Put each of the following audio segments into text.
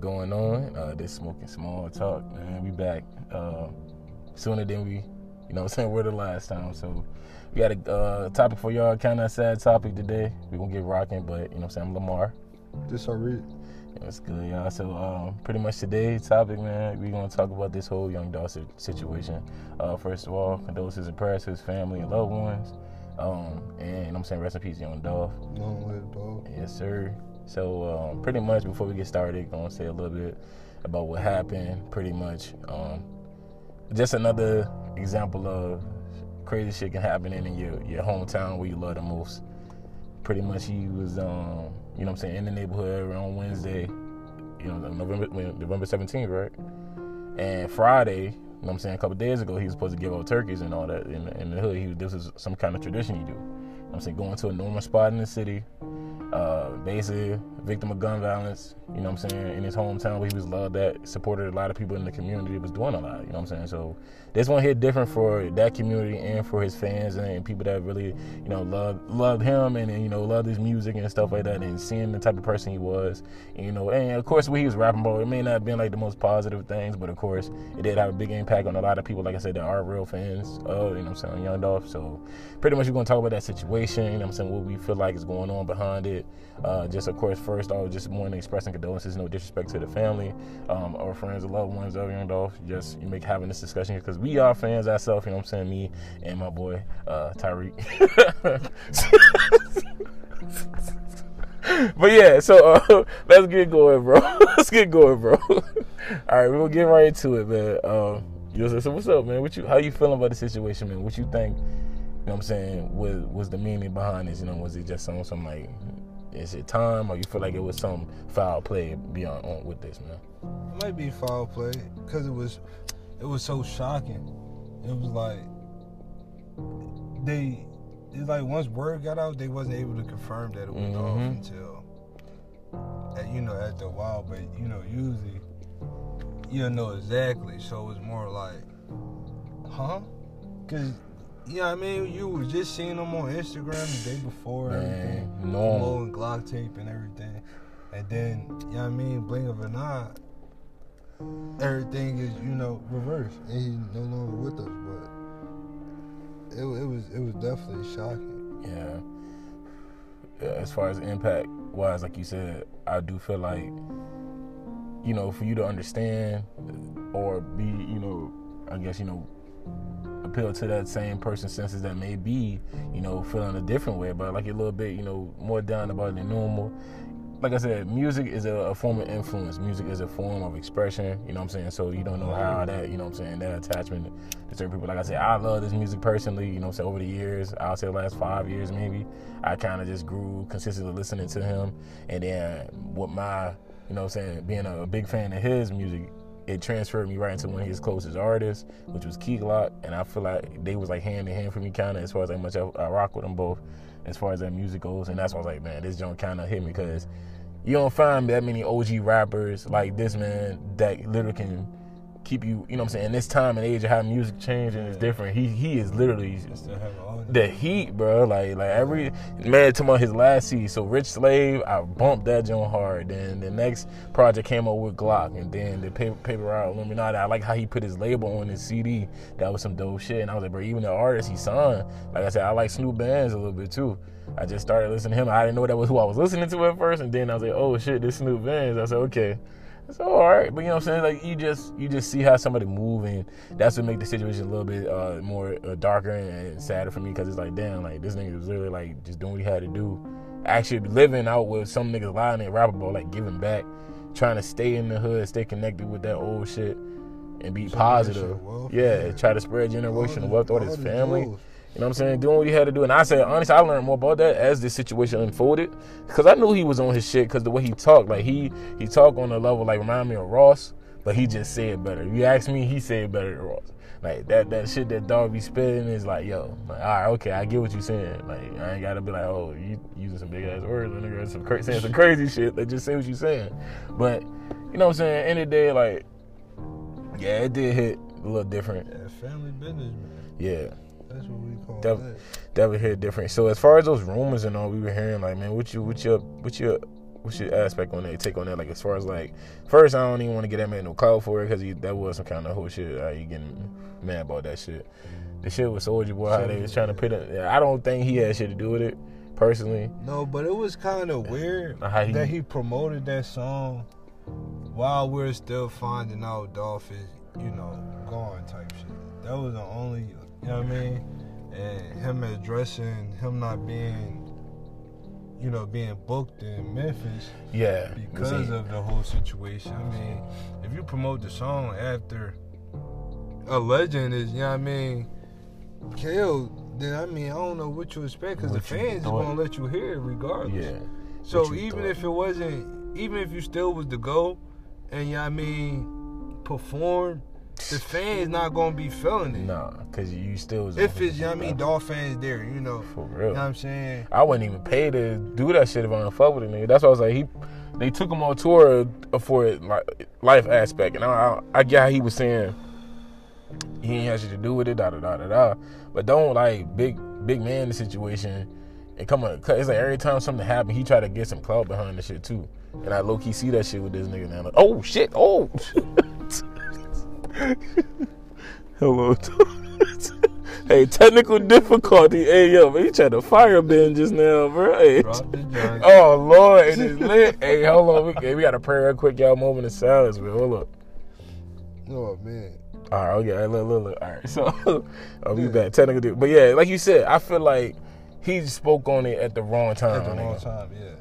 going on? Uh, this smoking small talk, man. We back uh, sooner than we, you know what I'm saying, we're the last time. So we got a uh, topic for y'all, kind of sad topic today. we going to get rocking, but, you know what I'm saying, I'm Lamar. This I read. That's good, y'all. So, um, pretty much today's topic, man, we're going to talk about this whole Young Dolph situation. Uh, first of all, condolences and prayers to his family and loved ones. Um, and, I'm saying, rest in peace, Young Dolph. Long live dog. Yes, sir. So um, pretty much before we get started, gonna say a little bit about what happened. Pretty much, um, just another example of crazy shit can happen in your your hometown where you love the most. Pretty much, he was, um, you know, what I'm saying, in the neighborhood on Wednesday, you know, November November 17th, right? And Friday, you know what I'm saying, a couple days ago, he was supposed to give out turkeys and all that in in the hood. He this is some kind of tradition he do. You know I'm saying going to a normal spot in the city, uh, basically victim of gun violence, you know what I'm saying, in his hometown where he was loved at, supported a lot of people in the community, was doing a lot, you know what I'm saying? So this one hit different for that community and for his fans and, and people that really, you know, loved loved him and, and, you know, loved his music and stuff like that and seeing the type of person he was, and, you know, and of course when he was rapping about, it may not have been like the most positive things, but of course it did have a big impact on a lot of people, like I said, that are real fans of, you know what I'm saying, Young Dolph. So pretty much we're gonna talk about that situation, you know what I'm saying, what we feel like is going on behind it. Uh, just of course, first off, just more than expressing condolences, no disrespect to the family, um, or friends or loved ones of Young Dolph. Just you make having this discussion because we are fans ourselves. You know what I'm saying? Me and my boy uh, Tyreek. but yeah, so uh, let's get going, bro. let's get going, bro. All right, we'll get right into it, man. Um, so what's up, man? What you? How you feeling about the situation, man? What you think? You know what I'm saying? Was was the meaning behind this? You know, was it just some some like is it time, or you feel like it was some foul play beyond on with this, man? It might be foul play because it was, it was so shocking. It was like they, it's like once word got out, they wasn't able to confirm that it was mm-hmm. off until, at, you know, after a while. But you know, usually you don't know exactly, so it's more like, huh? Because you know what I mean? You was just seeing them on Instagram the day before, Man, everything. Normal. and Glock tape and everything. And then, you know what I mean? Blink of an eye, everything is, you know, reversed. And he's no longer with us. But it, it was it was definitely shocking. Yeah. yeah. As far as impact wise, like you said, I do feel like, you know, for you to understand or be, you know, I guess, you know, appeal to that same person's senses that may be, you know, feeling a different way but like a little bit, you know, more down about it than normal. Like I said, music is a, a, form of influence. Music is a form of expression, you know what I'm saying? So you don't know how that, you know what I'm saying, that attachment to certain people. Like I said, I love this music personally, you know what I'm saying, over the years, I'll say the last five years maybe, I kind of just grew consistently listening to him. And then with my, you know what I'm saying, being a big fan of his music, it transferred me right into one of his closest artists, which was Key Glock, and I feel like they was like hand in hand for me, kind of as far as how much I, I, rock with them both, as far as that music goes, and that's why I was like, man, this joint kind of hit me because you don't find that many OG rappers like this man that literally can keep you, you know what I'm saying, in this time and age of how music changing is different. He he is literally the heat, bro. Like like every man to his last CD. So Rich Slave, I bumped that joint hard. Then the next project came up with Glock, and then the paper, paper route Illuminati. I like how he put his label on his CD. That was some dope shit. And I was like, bro, even the artist he signed, like I said, I like Snupe Bandz a little bit too. I just started listening to him. I didn't know that was who I was listening to at first, and then I was like, oh shit, this Snupe Bandz. I said, okay. So all right, but you know what I'm saying? Like you just you just see how somebody moving. That's what make the situation a little bit uh, more uh, darker and sadder for me because it's like damn, like this nigga was literally like just doing what he had to do, actually living out with some niggas lying and rap about like giving back, trying to stay in the hood, stay connected with that old shit, and be positive. Yeah, try to spread generational wealth with his family. You know what I'm saying? Doing what he had to do. And I said, honestly, I learned more about that as this situation unfolded. Because I knew he was on his shit because the way he talked, like he he talked on a level like remind me of Ross, but he just said better. If you ask me, he said better than Ross. Like that that shit that dog be spitting is like, yo, like, all right, okay, I get what you saying. Like I ain't gotta be like, oh, you using some big ass words, nigga, some cra- saying some crazy shit. Like just say what you saying. But you know what I'm saying? End of the day, like, yeah, it did hit a little different. Yeah, family business, man. Yeah. That's what we call that. Definitely hit different. So as far as those rumors and all, we were hearing like, man, what you, what your, what your what's your aspect on that? Take on that, like as far as like, first I don't even want to get that man no call for it because that was some kind of whole shit. Uh, you getting mad about that shit? The shit with Soulja Boy, how they was trying to put it. I don't think he had shit to do with it personally. No, but it was kind of weird he, that he promoted that song while we're still finding out Dolph is, you know, gone type shit. That was the only, you know what I mean? And him addressing him not being, you know, being booked in Memphis. Yeah. Because of the whole situation. I mean, if you promote the song after a legend is, you know what I mean, killed, then I mean, I don't know what you expect because the fans are gonna let you hear it regardless. Yeah. So even thought. if it wasn't, even if you still was the go, and you know I mean, perform, the fans not gonna be feeling it. Nah, cause you still. If it's, you know I mean, dog fans there, you know. For real. You know what I'm saying? I wouldn't even pay to do that shit if I don't fuck with a nigga. That's why I was like, he, they took him on tour for like life aspect, and I, I, I get how he was saying he ain't had shit to do with it, da da da da da. But don't like big big man the situation and come on. It's like every time something happen, he try to get some clout behind the shit too. And I low key see that shit with this nigga now. Like, oh shit, oh. Hello. hey, technical difficulty. Hey, yo, man, he tried to fire Ben just now, bro. Hey. Oh Lord, it is lit. hey, hold on. We, hey, we got a prayer real quick, y'all. Moment of silence, man. Hold up. Oh man. All right, okay, look, look, look. All right, so oh, I'll be yeah. back. Technical, but yeah, like you said, I feel like he spoke on it at the wrong time. At the wrong time, yeah.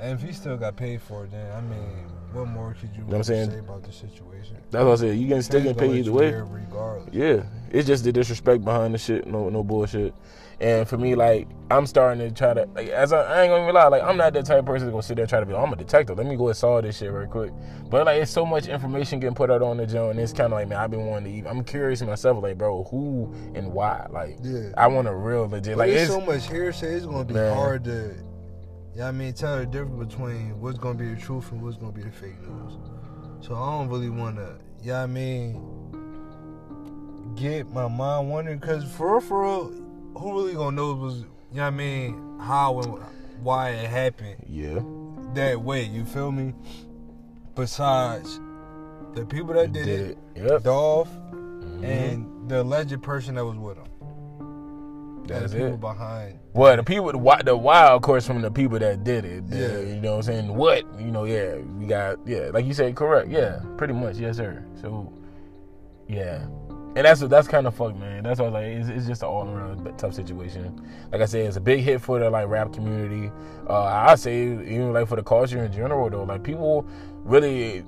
And if he still got paid for it, then I mean, what more could you, you know what I'm say about the situation? That's what I said. You can still get paid either way. Regardless. Yeah, it's just the disrespect behind the shit. No, no bullshit. And for me, like I'm starting to try to, like, as I, I ain't gonna even lie, like I'm not that type of person that's gonna go sit there and try to be. Oh, I'm a detective. Let me go and solve this shit real quick. But like, it's so much information getting put out on the joint, and it's kind of like, man, I've been wanting to. Eat. I'm curious myself, like, bro, who and why? Like, yeah. I want a real legit. But like, it's so much hearsay. It's gonna be man. hard to. Yeah, I mean, tell the difference between what's gonna be the truth and what's gonna be the fake news. So I don't really wanna. Yeah, I mean, get my mind wondering because for real, for real who really gonna know was you know what I mean how and why it happened. Yeah. That way, you feel me? Besides the people that did, did it, it. Yep. Dolph, mm-hmm. and the alleged person that was with him. That's the people it. behind. Well, the people, the, the wild course from the people that did it. The, yeah. You know what I'm saying? What? You know, yeah, we got, yeah, like you said, correct. Yeah, pretty much. Yes, sir. So, yeah. And that's that's kind of fucked, man. That's why I was like, it's, it's just an all around tough situation. Like I said, it's a big hit for the like rap community. Uh, I say even like for the culture in general, though. Like people really,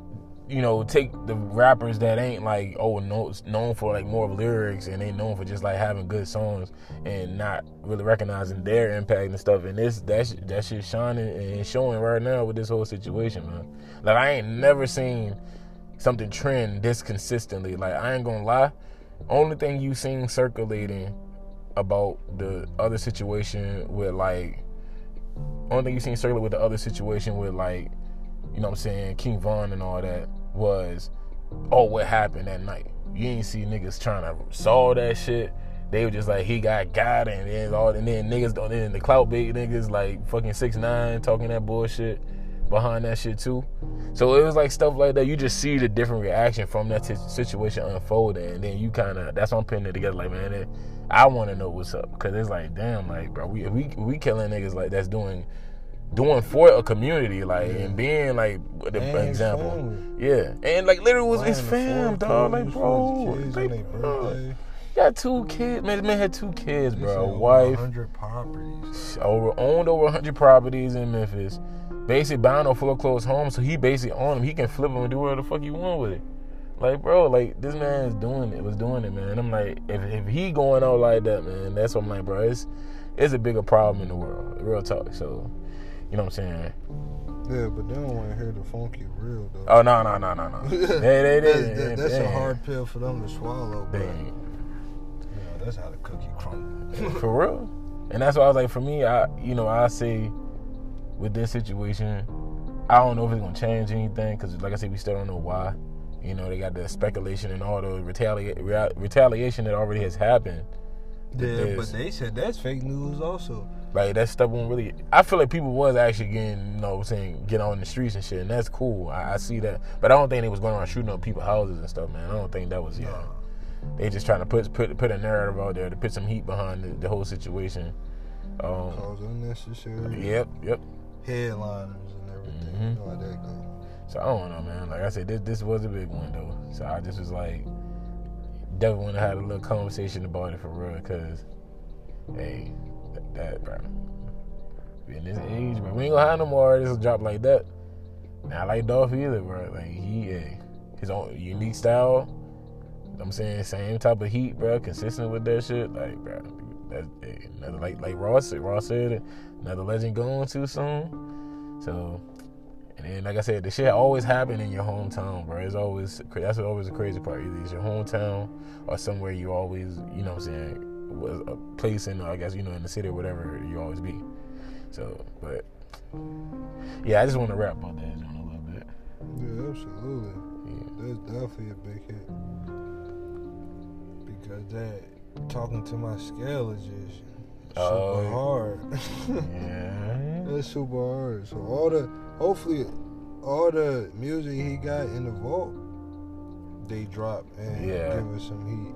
you know, take the rappers that ain't like oh no, known for like more lyrics and they known for just like having good songs and not really recognizing their impact and stuff. And this that that shit shining and showing right now with this whole situation, man. Like I ain't never seen something trend this consistently. Like I ain't gonna lie only thing you seen circulating about the other situation with like only thing you seen circulating with the other situation with like you know what I'm saying King Von and all that was oh what happened that night you ain't see niggas trying to solve that shit they were just like he got got and then all and then niggas and then the clout bait niggas like fucking six nine talking that bullshit behind that shit too. So it was like stuff like that. You just see the different reaction from that t- situation unfolding, and then you kind of that's why I'm putting it together. Like man, it, I want to know what's up because it's like damn, like bro, we we we killing niggas like that's doing doing for a community, like yeah. and being like the man, example. Yeah, and like literally was his fam, dog. Like bro, like, bro. Got two kids. Man, this man had two kids, bro. Wife, hundred properties. Over owned over hundred properties in Memphis basically buying a foreclosed home, so he basically own them. He can flip them and do whatever the fuck you want with it. Like, bro, like this man is doing it, was doing it, man. And I'm like, if, if he going out like that, man, that's what I'm like, bro. It's it's a bigger problem in the world, real talk. So, you know what I'm saying? Yeah, but they don't want to hear the funky real though. Oh no no no no no. they, they, they, that's, that's a hard pill for them to swallow. But, you know, that's how the cookie crumbles. for real. And that's why I was like, for me, I you know I say with this situation, I don't know if it's gonna change anything because, like I said, we still don't know why. You know, they got the speculation and all the retaliation that already has happened. Yeah, but they said that's fake news also. Like that stuff won't really. I feel like people was actually getting, you know, saying get on the streets and shit, and that's cool. I, I see that, but I don't think they was going around shooting up people's houses and stuff, man. I don't think that was yeah. They just trying to put put put a narrative out there to put some heat behind the, the whole situation. Um, Cause unnecessary yep, yep. headliners and everything. Mhm. You know that. So I don't know, man. Like I said, this this was a big one though. So I just was like, definitely want to have a little conversation about it for real, cause hey, that, bro, we in this age, bro, we ain't gonna have no more artists drop like that. Not like Dolph either, bro. Like he, hey, his own unique style. I'm saying same type of heat, bro. Consistent with that shit, like, bro. That's hey, another like like Ross said. Ross said another legend going too soon. So and then, like I said, the shit always happen in your hometown, bro. It's always that's always the crazy part. Either it's your hometown or somewhere you always, you know, what I'm saying, was a place in, I guess, you know, in the city or whatever you always be. So, but yeah, I just want to rap about that John, a little bit. Yeah, absolutely. Yeah. That's definitely a big hit. Because that talking to my scale is just oh, super Oh. hard. Yeah. That's super hard. So all the hopefully all the music he got in the vault, they drop and Yeah. give us some heat.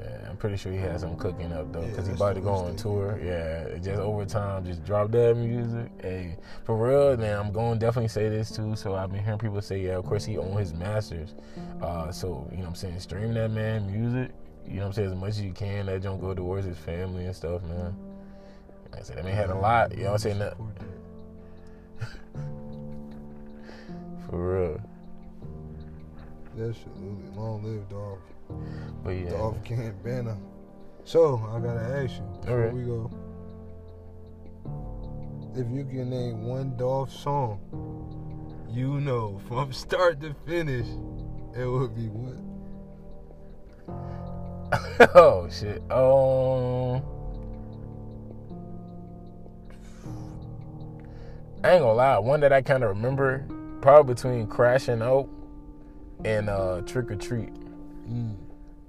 Yeah, I'm pretty sure he has some cooking up though, Yeah, because he about to go on tour. Yeah, just over time, just drop that music. Hey, for real, man, I'm going to definitely say this too. So I've been hearing people say, yeah, of course he own his masters. Uh, so you know, what I'm saying, stream that man music. You know, what I'm saying, as much as you can. That don't go towards his family and stuff, man. Like I said, that man had a lot. You know, I'm saying that for real. Absolutely. Long live Dolph. But yeah, Dolph can't banner. So I gotta ask you before Alright. we go. If you can name one Dolph song, you know from start to finish, it would be what? oh shit. Um, I ain't gonna lie. One that I kind of remember, probably between crashing out and uh, trick or treat. Mm.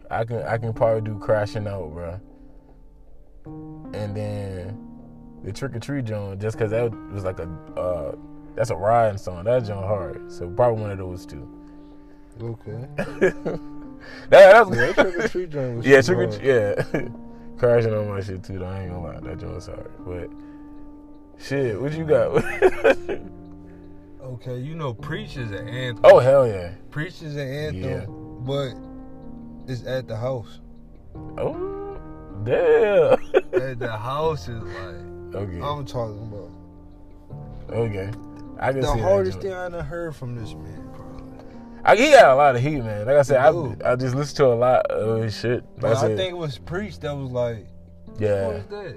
I can I can probably do crashing out, bro. And then the trick or treat joint, just cause that was like a uh, that's a riding song. That joint hard. So probably one of those two. Okay. that, that's Yeah, that trick or treat joint was yeah, trick or yeah. Crashing on my shit too. Though. I ain't gonna lie, that joint's hard. But shit, what you got? Okay, you know Preach is an anthem. oh hell yeah. Preach is an anthem, Yeah. but it's at the house. Oh damn. At the house is like okay. I'm talking about. okay. I can The see hardest thing. I done heard from this man. I, he got a lot of heat, man. Like I said, I, I just listened to a lot of his shit. Like But I, I think it was Preach that was like, yeah, was that?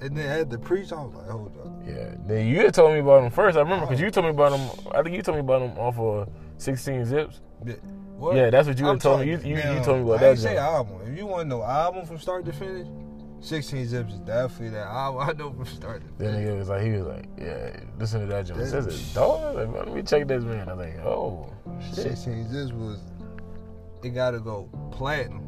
And then had the Preach, I was like, hold up. yeah. Then you had told me about him first. I remember because oh. you told me about him. I think you told me about him off of 16 Zips. Yeah, What? Yeah, that's what you I'm had told me. You, talking- you, you now, told me about I that. ain't say album. If you want to know album from start to finish, 16 Zips is definitely that album I know from start to Then finish. he was like, he was like, yeah, listen to that joint. That- Says it, dog. Like, let me check this man. I was like, oh, shit. 16 Zips was, it gotta go platinum.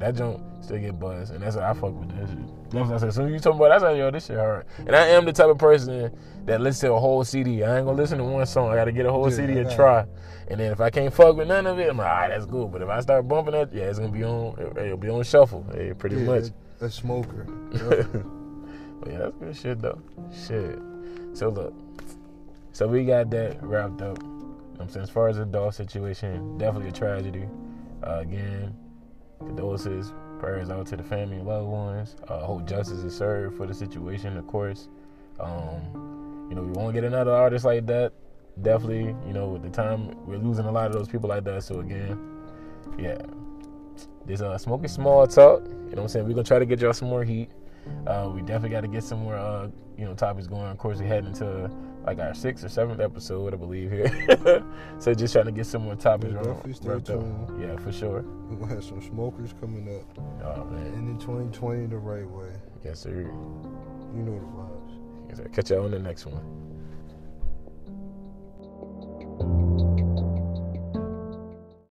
That joint still get buzzed, and that's how I fuck with that shit. That's what I said. As soon as you talking about, that, I said, yo, this shit hard. And I am the type of person that listens to a whole CD. I ain't gonna listen to one song. I gotta get a whole Yeah, CD and try. And then if I can't fuck with none of it, I'm like, all right, that's good. But if I start bumping that, yeah, it's gonna be on. It'll be on shuffle. Hey, pretty Yeah, much. A smoker. But yeah, that's good shit though. Shit. So look, so we got that wrapped up. You know what I'm saying as far as the doll situation, definitely a tragedy. Uh, again, condolences, prayers out to the family and loved ones. Uh, hope justice is served for the situation, of course. Um, you know, we won't get another artist like that. Definitely, you know, with the time we're losing a lot of those people like that. So again, yeah, this uh smoking small talk. You know what I'm saying? We're gonna try to get y'all some more heat. Uh, we definitely got to get some more, uh, you know, topics going. Of course, we head into like our sixth or seventh episode, I believe here. so just trying to get some more topics yeah, definitely stay tuned. Yeah, for sure. We're gonna have some smokers coming up. Oh man. And in 2020 the right way. Yes, sir. You know the vibes. Yes, sir. Catch y'all on the next one.